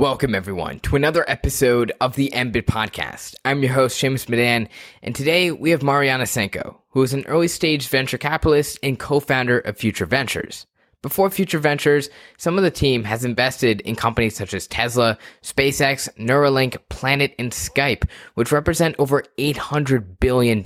Welcome, everyone, to another episode of the MBIT podcast. I'm your host, Shamus Madan, and today we have Maryanna Saenko, who is an early stage venture capitalist and co founder of Future Ventures. Before Future Ventures, some of the team has invested in companies such as Tesla, SpaceX, Neuralink, Planet, and Skype, which represent over $800 billion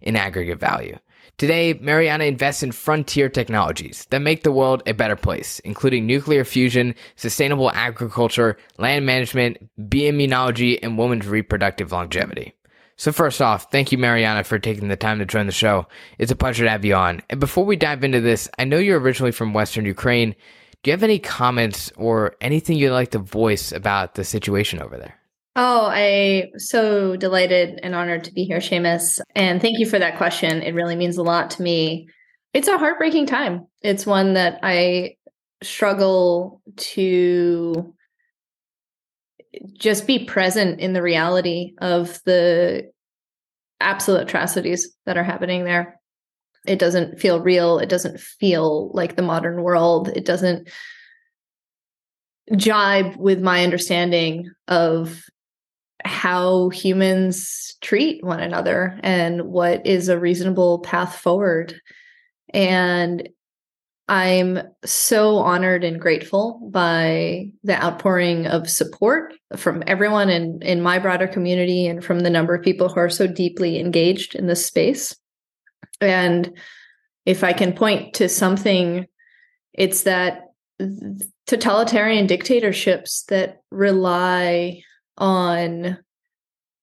in aggregate value. Today, Maryanna invests in frontier technologies that make the world a better place, including nuclear fusion, sustainable agriculture, land management, bee immunology, and women's reproductive longevity. So, first off, thank you, Maryanna, for taking the time to join the show. It's a pleasure to have you on. And before we dive into this, I know you're originally from Western Ukraine. Do you have any comments or anything you'd like to voice about the situation over there? Oh, I so delighted and honored to be here, Shamus. And thank you for that question. It really means a lot to me. It's a heartbreaking time. It's one that I struggle to just be present in the reality of the absolute atrocities that are happening there. It doesn't feel real. It doesn't feel like the modern world. It doesn't jibe with my understanding of how humans treat one another and what is a reasonable path forward. And I'm so honored and grateful by the outpouring of support from everyone in, in my broader community and from the number of people who are so deeply engaged in this space. And if I can point to something, it's that totalitarian dictatorships that rely on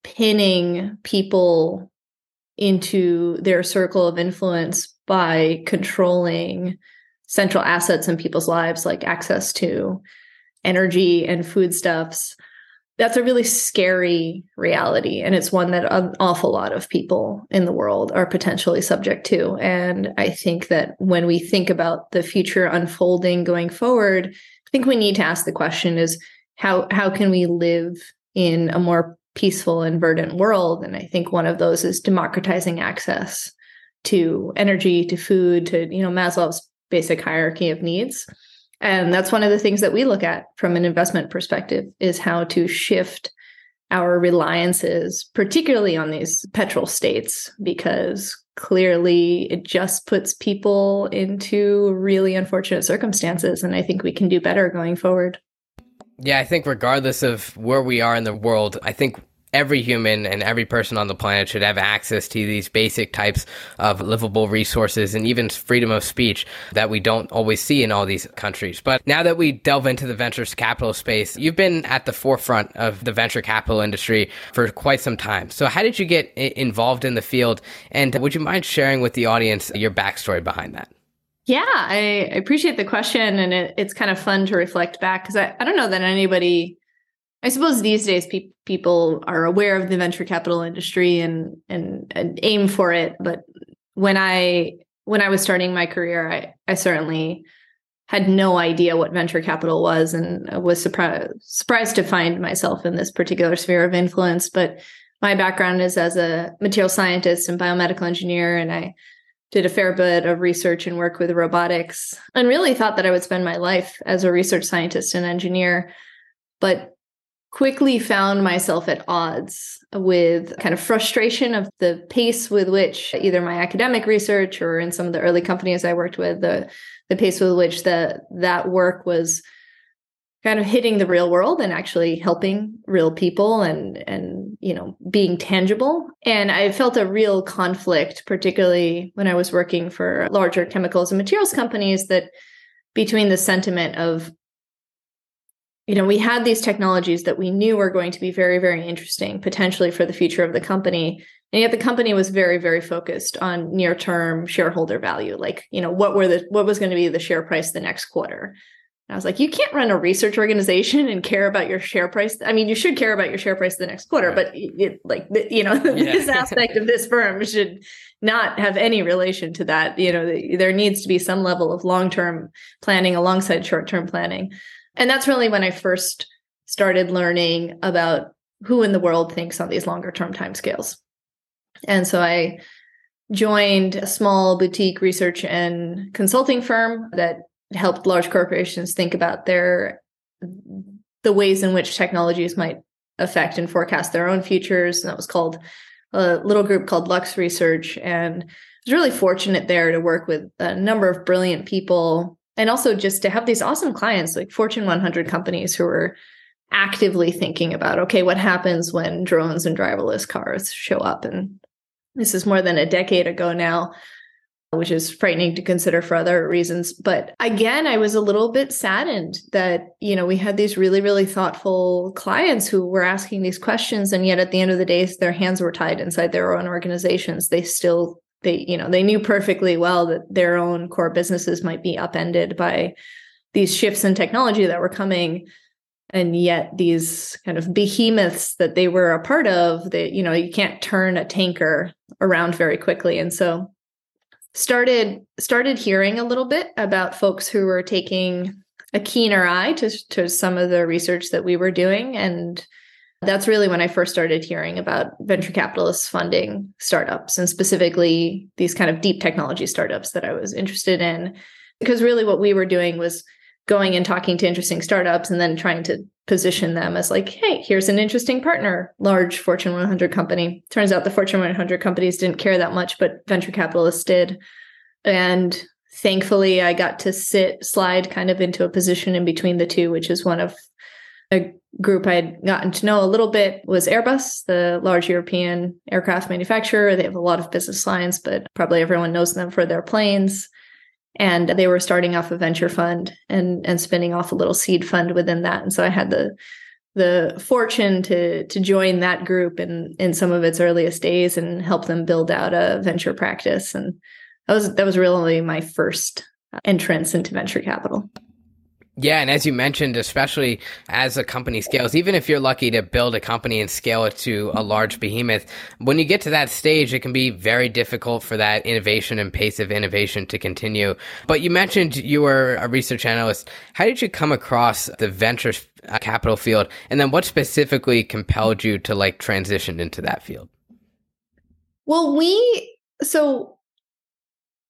pinning people into their circle of influence by controlling central assets in people's lives like access to energy and foodstuffs. That's a really scary reality and it's one that an awful lot of people in the world are potentially subject to. And i think that when we think about the future unfolding going forward i think we need to ask the question is how how can we live in a more peaceful and verdant world. And I think one of those is democratizing access to energy, to food, to, you know, Maslow's basic hierarchy of needs. And that's one of the things that we look at from an investment perspective is how to shift our reliances, particularly on these petrol states, because clearly it just puts people into really unfortunate circumstances. And I think we can do better going forward. Yeah, I think regardless of where we are in the world, I think every human and every person on the planet should have access to these basic types of livable resources and even freedom of speech that we don't always see in all these countries. But now that we delve into the venture capital space, you've been at the forefront of the venture capital industry for quite some time. So how did you get involved in the field? And would you mind sharing with the audience your backstory behind that? Yeah, I, appreciate the question. And it, it's kind of fun to reflect back because I, I don't know that anybody, I suppose these days pe- people are aware of the venture capital industry and, and, and aim for it. But when I when I was starting my career, I, I certainly had no idea what venture capital was and was surprised surprised to find myself in this particular sphere of influence. But my background is as a material scientist and biomedical engineer, and I did a fair bit of research and work with robotics and really thought that I would spend my life as a research scientist and engineer, but quickly found myself at odds with kind of frustration of the pace with which either my academic research or in some of the early companies I worked with, the the pace with which the that work was kind of hitting the real world and actually helping real people and and you know being tangible. And i felt a real conflict particularly when i was working for larger chemicals and materials companies that between the sentiment of you know we had these technologies that we knew were going to be very very interesting potentially for the future of the company and yet the company was very very focused on near term shareholder value like you know what were the what was going to be the share price the next quarter I was like, you can't run a research organization and care about your share price. I mean, you should care about your share price the next quarter, right. but it, like, you know, yeah. this aspect of this firm should not have any relation to that. You know, there needs to be some level of long term planning alongside short term planning. And that's really when I first started learning about who in the world thinks on these longer term timescales. And so I joined a small boutique research and consulting firm that helped large corporations think about their the ways in which technologies might affect and forecast their own futures. And that was called a little group called Lux Research. And I was really fortunate there to work with a number of brilliant people and also just to have these awesome clients like Fortune 100 companies who were actively thinking about okay, what happens when drones and driverless cars show up? And this is more than a decade ago now which is frightening to consider for other reasons. But again, I was a little bit saddened that, you know, we had these really, really thoughtful clients who were asking these questions. And yet at the end of the day, their hands were tied inside their own organizations. They still, they, you know, they knew perfectly well that their own core businesses might be upended by these shifts in technology that were coming and yet these kind of behemoths that they were a part of that you know you can't turn a tanker around very quickly and so started started hearing a little bit about folks who were taking a keener eye to, to some of the research that we were doing. And that's really when i first started hearing about venture capitalists funding startups and specifically these kind of deep technology startups that i was interested in. Because really what we were doing was going and talking to interesting startups and then trying to position them as like hey here's an interesting partner large fortune 100 company. Turns out the fortune 100 companies didn't care that much but venture capitalists did. And thankfully i got to sit slide kind of into a position in between the two which is one of a group i'd gotten to know a little bit was airbus the large european aircraft manufacturer. They have a lot of business lines but probably everyone knows them for their planes and they were starting off a venture fund and and spinning off a little seed fund within that. And so i had the the fortune to to join that group in in some of its earliest days and help them build out a venture practice. And that was that was really my first entrance into venture capital yeah, and as you mentioned, especially as a company scales, even if you're lucky to build a company and scale it to a large behemoth, when you get to that stage, it can be very difficult for that innovation and pace of innovation to continue. But you mentioned you were a research analyst. How did you come across the venture uh, capital field? And then what specifically compelled you to like transition into that field? Well, we, so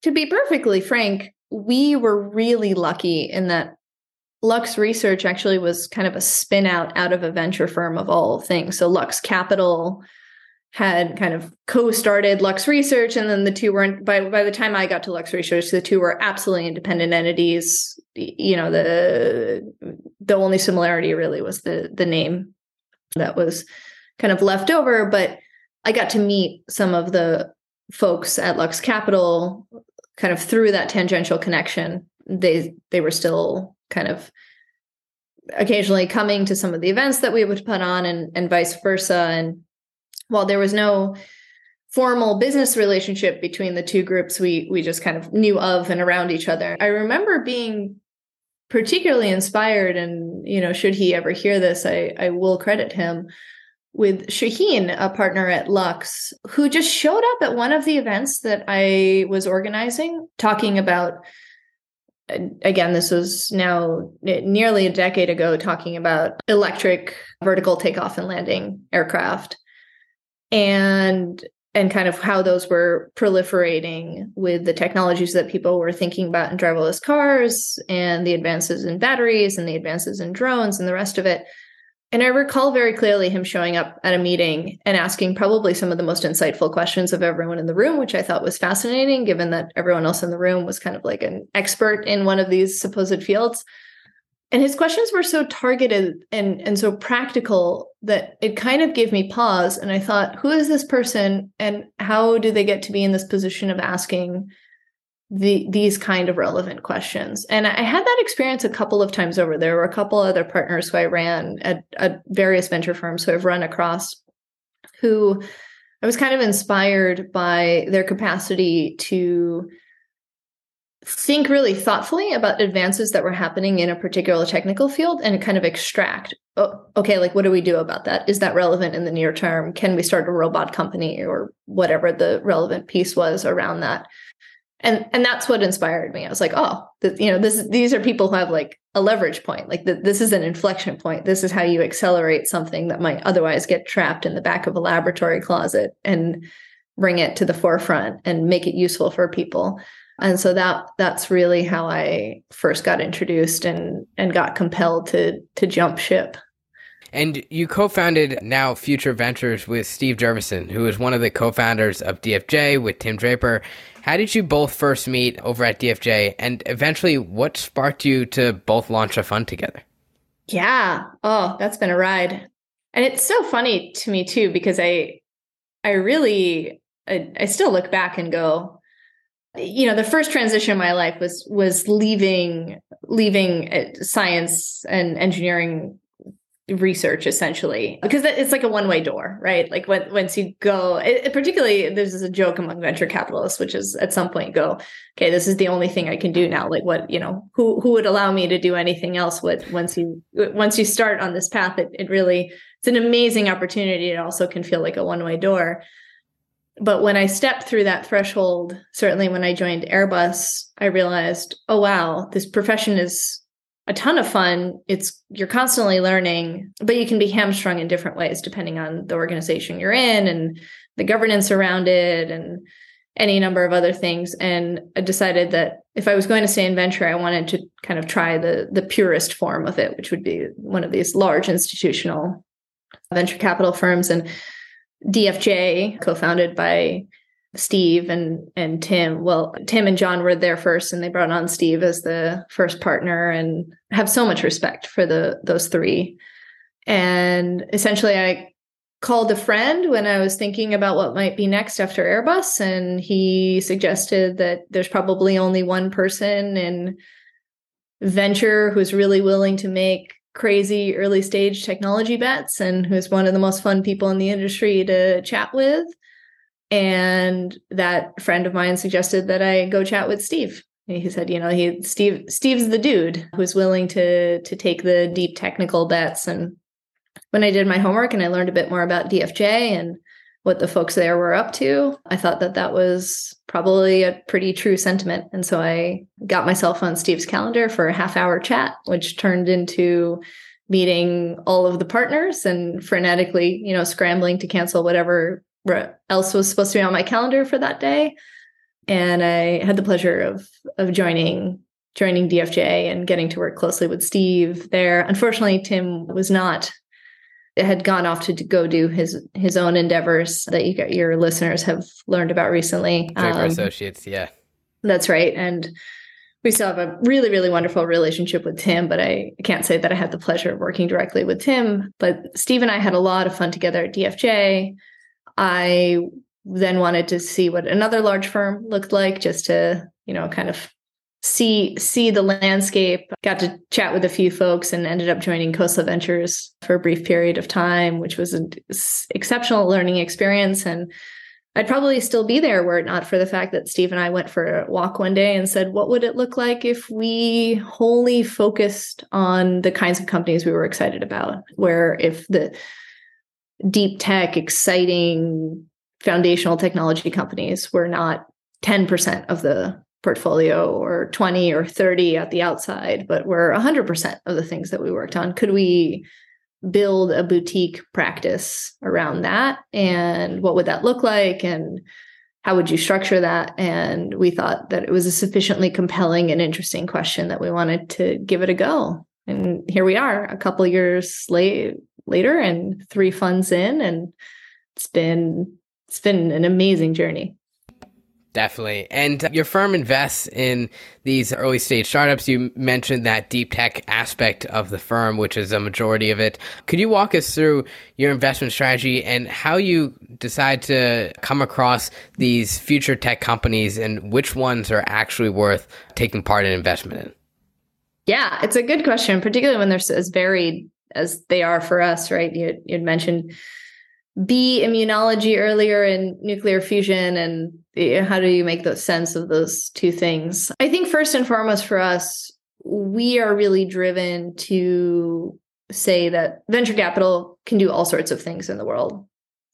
to be perfectly frank, we were really lucky in that Lux Research actually was kind of a spin out out of a venture firm of all things. So Lux Capital had kind of co-started Lux Research, and then the two were by by the time I got to Lux Research, the two were absolutely independent entities. You know, the the only similarity really was the the name that was kind of left over. But I got to meet some of the folks at Lux Capital kind of through that tangential connection. They they were still kind of occasionally coming to some of the events that we would put on and, and vice versa. And while there was no formal business relationship between the two groups, we we just kind of knew of and around each other. I remember being particularly inspired, and you know, should he ever hear this, I, I will credit him with Shahin, a partner at Lux, who just showed up at one of the events that I was organizing, talking about again, this was now nearly a decade ago, talking about electric vertical takeoff and landing aircraft and and kind of how those were proliferating with the technologies that people were thinking about in driverless cars and the advances in batteries and the advances in drones and the rest of it and I recall very clearly him showing up at a meeting and asking probably some of the most insightful questions of everyone in the room, which I thought was fascinating, given that everyone else in the room was kind of like an expert in one of these supposed fields. And his questions were so targeted and, and so practical that it kind of gave me pause. And I thought, who is this person and how do they get to be in this position of asking the these kind of relevant questions. And I had that experience a couple of times over. There were a couple other partners who I ran at, at various venture firms who I've run across who I was kind of inspired by their capacity to think really thoughtfully about advances that were happening in a particular technical field and kind of extract oh, okay like what do we do about that is that relevant in the near term can we start a robot company or whatever the relevant piece was around that and and that's what inspired me. I was like oh the, you know this these are people who have like a leverage point. Like the, this is an inflection point. This is how you accelerate something that might otherwise get trapped in the back of a laboratory closet and bring it to the forefront and make it useful for people. And so that that's really how i first got introduced and and got compelled to to jump ship. And you co founded now Future Ventures with Steve Jurvetson, who is one of the co founders of DFJ with Tim Draper. How did you both first meet over at DFJ? And eventually, what sparked you to both launch a fund together? Yeah. Oh, that's been a ride. And it's so funny to me too, because I, I really, I, I still look back and go, you know the first transition in my life was was leaving leaving uh, science and engineering research essentially because it's like a one way door right? Like when, once you go it, particularly there's a joke among venture capitalists which is at some point go okay this is the only thing i can do now. Like what you know who who would allow me to do anything else with once you once you start on this path it, it really it's an amazing opportunity. It also can feel like a one way door. But when I stepped through that threshold, certainly when I joined Airbus, I realized, oh wow, this profession is a ton of fun. It's you're constantly learning, but you can be hamstrung in different ways depending on the organization you're in and the governance around it and any number of other things. And I decided that if I was going to stay in venture, I wanted to kind of try the the purest form of it, which would be one of these large institutional venture capital firms. And DFJ, co-founded by Steve and and Tim. Well, Tim and John were there first, and they brought on Steve as the first partner, and have so much respect for the those three. And essentially, I called a friend when I was thinking about what might be next after Airbus, and he suggested that there's probably only one person in venture who's really willing to make crazy early stage technology bets and who's one of the most fun people in the industry to chat with. And that friend of mine suggested that I go chat with Steve. He said, you know, he Steve Steve's the dude who's willing to to take the deep technical bets. And when I did my homework and I learned a bit more about DFJ and what the folks there were up to, I thought that that was probably a pretty true sentiment. And so I got myself on Steve's calendar for a half hour chat, which turned into meeting all of the partners and frenetically, you know, scrambling to cancel whatever else was supposed to be on my calendar for that day. And I had the pleasure of of joining joining DFJ and getting to work closely with Steve there. Unfortunately, Tim was not had gone off to go do his his own endeavors that you got your listeners have learned about recently. Draper um, Associates, yeah, that's right. And we still have a really really wonderful relationship with Tim, but I can't say that I had the pleasure of working directly with Tim. But Steve and I had a lot of fun together at DFJ. I then wanted to see what another large firm looked like, just to you know kind of see see the landscape. Got to chat with a few folks and ended up joining Khosla Ventures for a brief period of time which was an exceptional learning experience. And I'd probably still be there were it not for the fact that Steve and I went for a walk one day and said what would it look like if we wholly focused on the kinds of companies we were excited about? Where if the deep tech exciting foundational technology companies were not 10% of the portfolio or 20 or 30 at the outside, but we're 100% of the things that we worked on. Could we build a boutique practice around that? And what would that look like? And how would you structure that? And we thought that it was a sufficiently compelling and interesting question that we wanted to give it a go. And here we are, a couple years late, later, and three funds in, and it's been it's been an amazing journey. Definitely. And uh, your firm invests in these early stage startups. You mentioned that deep tech aspect of the firm, which is a majority of it. Could you walk us through your investment strategy and how you decide to come across these future tech companies and which ones are actually worth taking part in investment in? Yeah, it's a good question, particularly when they're as varied as they are for us, right? You, you'd mentioned bee immunology earlier in nuclear fusion and how do you make the sense of those two things? I think first and foremost for us, we are really driven to say that venture capital can do all sorts of things in the world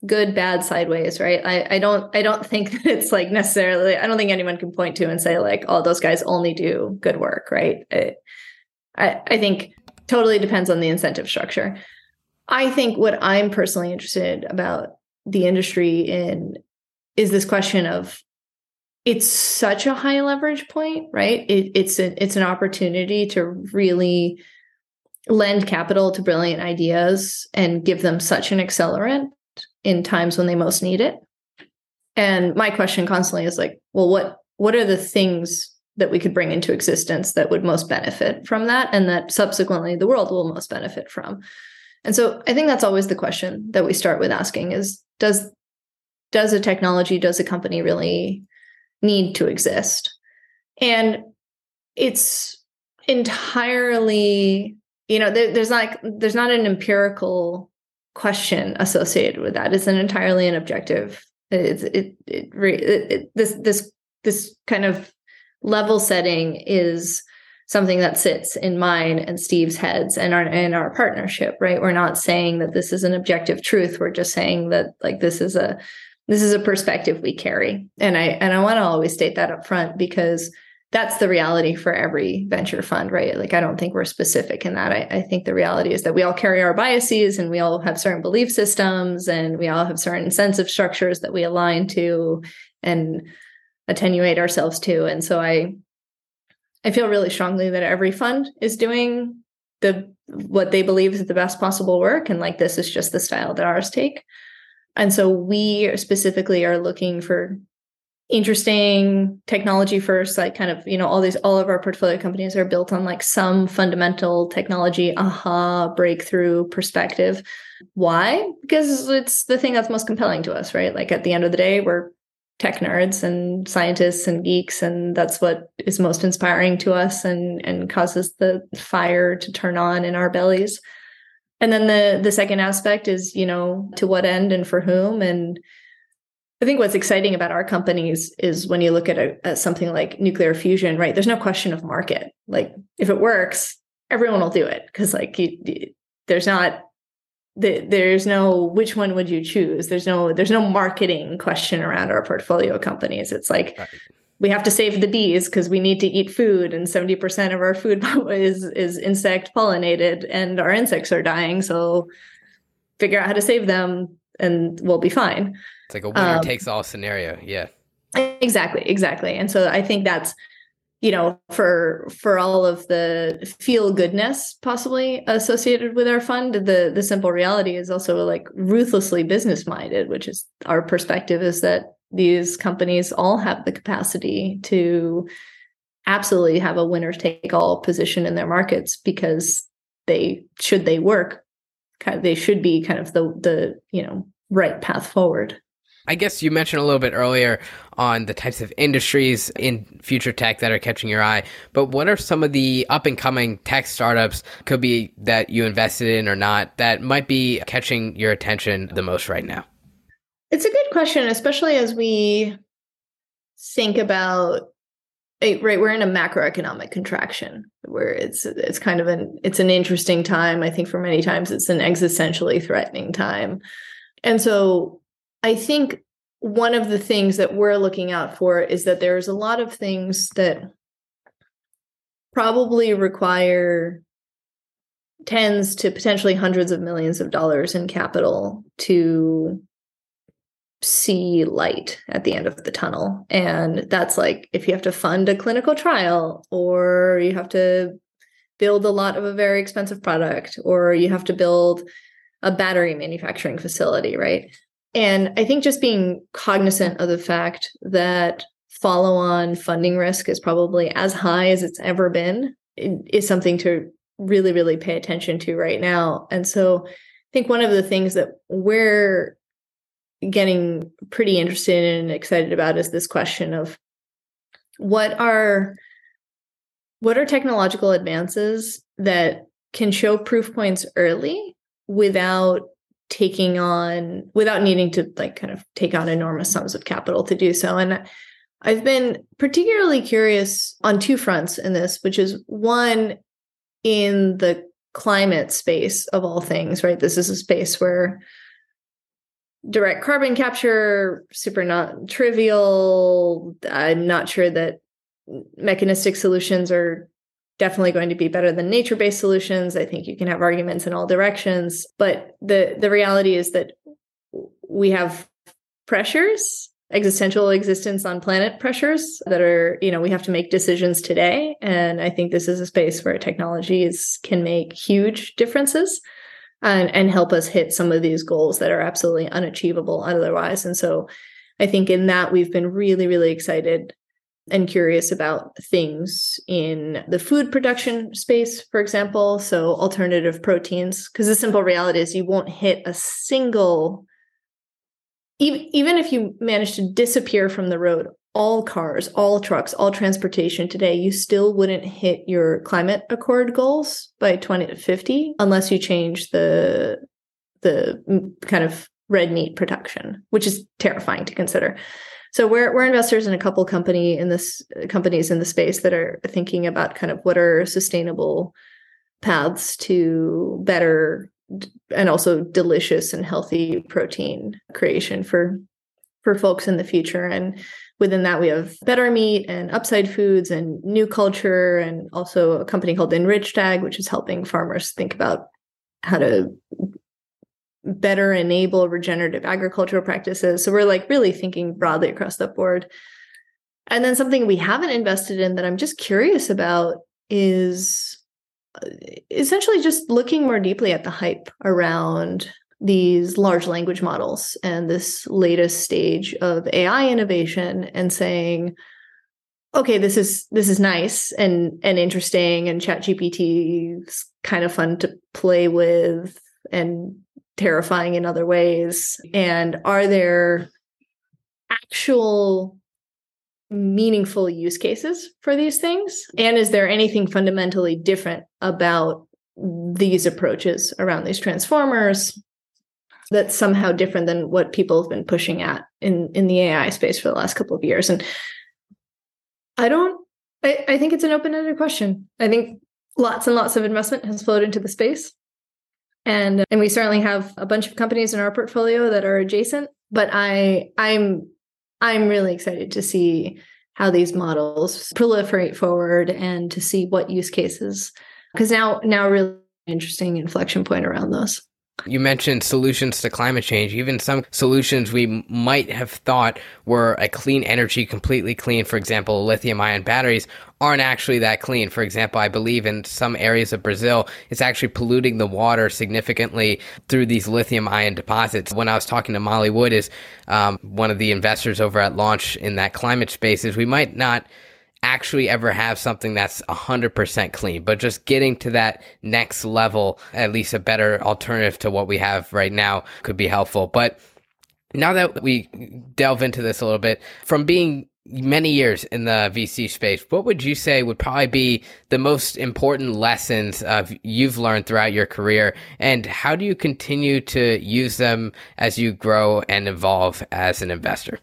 good bad sideways right I, I don't i don't think that it's like necessarily i don't think anyone can point to and say like oh those guys only do good work right I, I think totally depends on the incentive structure I think what I'm personally interested about the industry in is this question of it's such a high leverage point, right? It, it's a, it's an opportunity to really lend capital to brilliant ideas and give them such an accelerant in times when they most need it. And my question constantly is like, well, what what are the things that we could bring into existence that would most benefit from that and that subsequently the world will most benefit from? And so I think that's always the question that we start with asking is does does a technology, does a company really need to exist? And it's entirely, you know, there, there's like there's not an empirical question associated with that. It's an entirely an objective. It's it, it, it, it this this this kind of level setting is something that sits in mine and Steve's heads and our in our partnership, right? We're not saying that this is an objective truth. We're just saying that like this is a this is a perspective we carry. And I and I want to always state that up front because that's the reality for every venture fund, right? Like, I don't think we're specific in that. I, I, think the reality is that we all carry our biases and we all have certain belief systems and we all have certain incentive structures that we align to and attenuate ourselves to. And so I, I feel really strongly that every fund is doing the what they believe is the best possible work, and like this is just the style that ours take. And so we specifically are looking for interesting technology first like kind of you know all these all of our portfolio companies are built on like some fundamental technology aha breakthrough perspective why because it's the thing that's most compelling to us right like at the end of the day we're tech nerds and scientists and geeks and that's what is most inspiring to us and and causes the fire to turn on in our bellies and then the the second aspect is you know to what end and for whom and I think what's exciting about our companies is when you look at, a, at something like nuclear fusion, right? There's no question of market. Like if it works, everyone will do it because like you, there's not the, there's no which one would you choose. There's no there's no marketing question around our portfolio companies. It's like right. we have to save the bees because we need to eat food, and seventy percent of our food is is insect pollinated, and our insects are dying. So figure out how to save them, and we'll be fine. It's like a winner um, takes all scenario. Yeah. Exactly, exactly. And so I think that's you know for for all of the feel goodness possibly associated with our fund the the simple reality is also like ruthlessly business minded which is our perspective is that these companies all have the capacity to absolutely have a winner take all position in their markets because they should they work they should be kind of the the you know right path forward I guess you mentioned a little bit earlier on the types of industries in future tech that are catching your eye, but what are some of the up and coming tech startups could be that you invested in or not that might be catching your attention the most right now? It's a good question, especially as we think about right we're in a macroeconomic contraction where it's it's kind of an it's an interesting time i think for many times it's an existentially threatening time and so I think one of the things that we're looking out for is that there's a lot of things that probably require tens to potentially hundreds of millions of dollars in capital to see light at the end of the tunnel. And that's like if you have to fund a clinical trial or you have to build a lot of a very expensive product or you have to build a battery manufacturing facility, right? And I think just being cognizant of the fact that follow on funding risk is probably as high as it's ever been is something to really, really pay attention to right now. And so I think one of the things that we're getting pretty interested and excited about is this question of what are what are technological advances that can show proof points early without taking on without needing to like kind of take on enormous sums of capital to do so. And i've been particularly curious on two fronts in this which is one in the climate space of all things right? This is a space where direct carbon capture super not trivial. I'm not sure that mechanistic solutions are definitely going to be better than nature-based solutions. I think you can have arguments in all directions, but the the reality is that we have pressures existential existence on planet pressures that are, you know, we have to make decisions today. And I think this is a space where technologies can make huge differences and, and help us hit some of these goals that are absolutely unachievable otherwise. And so I think in that we've been really, really excited and curious about things in the food production space, for example. So, alternative proteins, because the simple reality is you won't hit a single, even, even if you manage to disappear from the road, all cars, all trucks, all transportation today, you still wouldn't hit your climate accord goals by 2050 unless you change the the mm, kind of red meat production, which is terrifying to consider. So we're we're investors in a couple company in this companies in the space that are thinking about kind of what are sustainable paths to better and also delicious and healthy protein creation for for folks in the future. And within that we have better meat and upside foods and new culture and also a company called enriched ag which is helping farmers think about how to better enable regenerative agricultural practices. So we're like really thinking broadly across the board. And then something we haven't invested in that I'm just curious about is uh, essentially just looking more deeply at the hype around these large language models and this latest stage of AI innovation and saying, okay, this is this is nice and and interesting and chat GPT is kind of fun to play with and terrifying in other ways? And are there actual meaningful use cases for these things? And is there anything fundamentally different about these approaches around these transformers that's somehow different than what people have been pushing at in, in the AI space for the last couple of years? And I don't I, I think it's an open-ended question. I think lots and lots of investment has flowed into the space and and we certainly have a bunch of companies in our portfolio that are adjacent but i i'm i'm really excited to see how these models proliferate forward and to see what use cases because now now really interesting inflection point around those you mentioned solutions to climate change. Even some solutions we might have thought were a clean energy, completely clean, for example, lithium ion batteries, aren't actually that clean. For example, I believe in some areas of Brazil, it's actually polluting the water significantly through these lithium ion deposits. When I was talking to Molly Wood, is um, one of the investors over at Launch in that climate space, is we might not actually ever have something that's 100% clean, but just getting to that next level, at least a better alternative to what we have right now could be helpful. But now that we delve into this a little bit, from being many years in the VC space, what would you say would probably be the most important lessons of you've learned throughout your career and how do you continue to use them as you grow and evolve as an investor?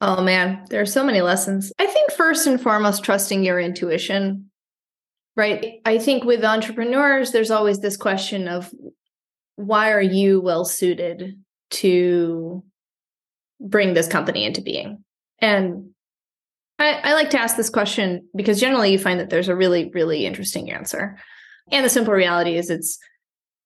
Oh man, there are so many lessons. I think first and foremost, trusting your intuition, right? I think with entrepreneurs, there's always this question of why are you well suited to bring this company into being? And I, I like to ask this question because generally you find that there's a really, really interesting answer. And the simple reality is it's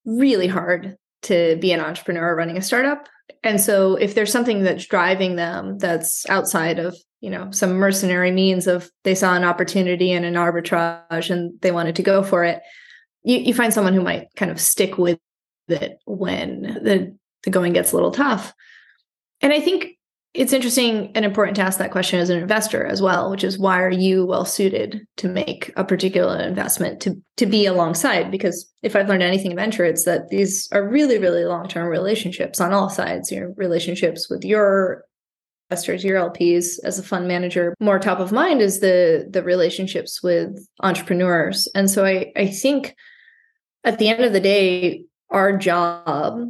really hard to be an entrepreneur running a startup and so if there's something that's driving them that's outside of you know some mercenary means of they saw an opportunity and an arbitrage and they wanted to go for it you, you find someone who might kind of stick with it when the the going gets a little tough. And i think it's interesting and important to ask that question as an investor as well, which is why are you well suited to make a particular investment to to be alongside? Because if I've learned anything in venture, it's that these are really, really long-term relationships on all sides. Your relationships with your investors, your LPs as a fund manager. More top of mind is the the relationships with entrepreneurs. And so I I think at the end of the day, our job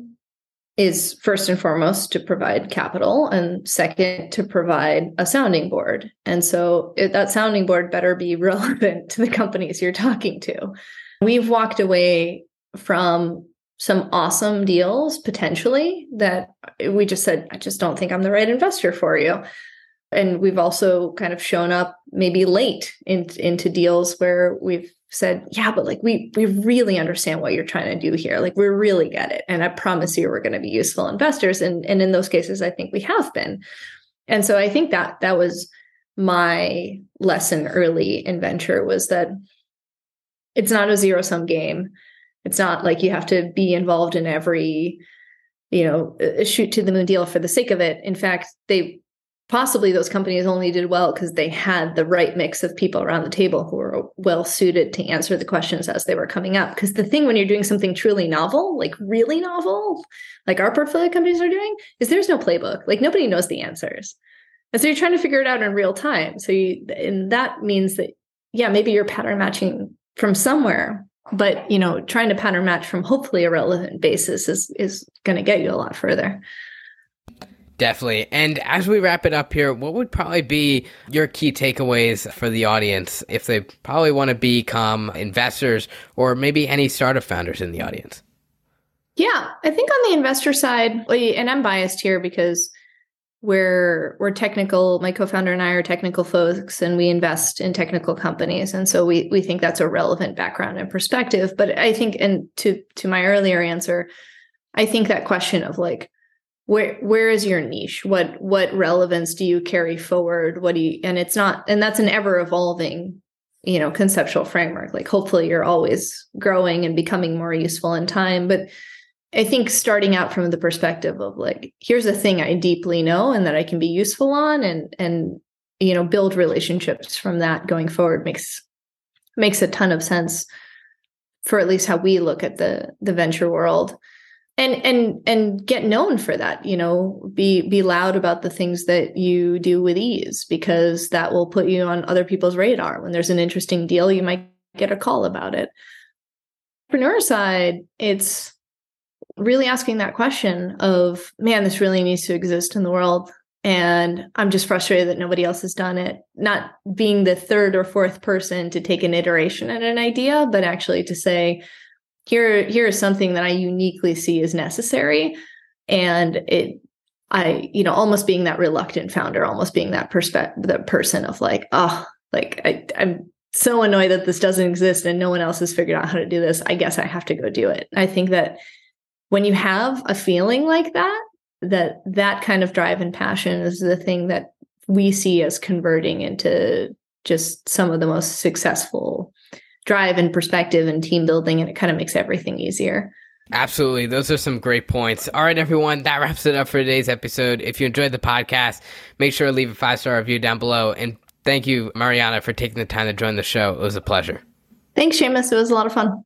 is first and foremost to provide capital and second to provide a sounding board. And so it, that sounding board better be relevant to the companies you're talking to. We've walked away from some awesome deals potentially that we just said i just don't think i'm the right investor for you. And we've also kind of shown up maybe late in, into deals where we've said, yeah, but like we we really understand what you're trying to do here. Like we really get it. And I promise you we're going to be useful investors. And and in those cases, I think we have been. And so I think that that was my lesson early in venture was that it's not a zero sum game. It's not like you have to be involved in every, you know, shoot to the moon deal for the sake of it. In fact, they possibly those companies only did well because they had the right mix of people around the table who were well suited to answer the questions as they were coming up. Because the thing when you're doing something truly novel, like really novel, like our portfolio companies are doing, is there's no playbook. Like nobody knows the answers. And so you're trying to figure it out in real time. So you, and that means that, yeah, maybe you're pattern matching from somewhere, but you know, trying to pattern match from hopefully a relevant basis is is going to get you a lot further. Definitely. And as we wrap it up here, what would probably be your key takeaways for the audience if they probably want to become investors or maybe any startup founders in the audience? Yeah, I think on the investor side, and I'm biased here because we're we're technical my co-founder and i are technical folks and we invest in technical companies and so we we think that's a relevant background and perspective but i think and to to my earlier answer i think that question of like where where is your niche? What what relevance do you carry forward? What do you and it's not and that's an ever evolving you know conceptual framework. Like hopefully you're always growing and becoming more useful in time. But I think starting out from the perspective of like, here's a thing I deeply know and that I can be useful on and and you know, build relationships from that going forward makes makes a ton of sense for at least how we look at the the venture world. And and and get known for that, you know, be be loud about the things that you do with ease because that will put you on other people's radar. When there's an interesting deal, you might get a call about it. Entrepreneur side, it's really asking that question of, man, this really needs to exist in the world. And I'm just frustrated that nobody else has done it. Not being the third or fourth person to take an iteration at an idea, but actually to say, here, here is something that I uniquely see as necessary. And it I, you know, almost being that reluctant founder, almost being that perspective, the person of like, oh, like I, I'm so annoyed that this doesn't exist and no one else has figured out how to do this. I guess I have to go do it. I think that when you have a feeling like that that that kind of drive and passion is the thing that we see as converting into just some of the most successful drive and perspective and team building and it kind of makes everything easier Absolutely. Those are some great points. All right, everyone. That wraps it up for today's episode. If you enjoyed the podcast, make sure to leave a five star review down below. And thank you, Maryanna, for taking the time to join the show. It was a pleasure. Thanks, Shamus. It was a lot of fun.